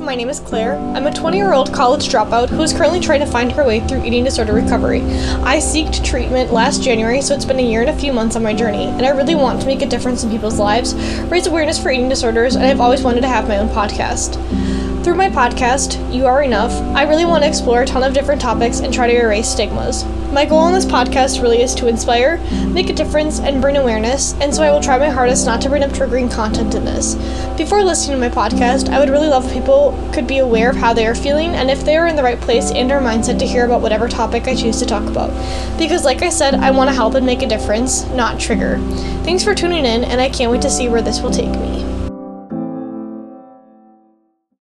my name is Claire. I'm a 20 year old college dropout who is currently trying to find her way through eating disorder recovery. I seeked treatment last January, so it's been a year and a few months on my journey, and I really want to make a difference in people's lives, raise awareness for eating disorders, and I've always wanted to have my own podcast. Through my podcast, You Are Enough, I really want to explore a ton of different topics and try to erase stigmas. My goal on this podcast really is to inspire, make a difference, and bring awareness, and so I will try my hardest not to bring up triggering content in this. Before listening to my podcast, I would really love if people could be aware of how they are feeling and if they are in the right place and or mindset to hear about whatever topic I choose to talk about. Because, like I said, I want to help and make a difference, not trigger. Thanks for tuning in, and I can't wait to see where this will take me.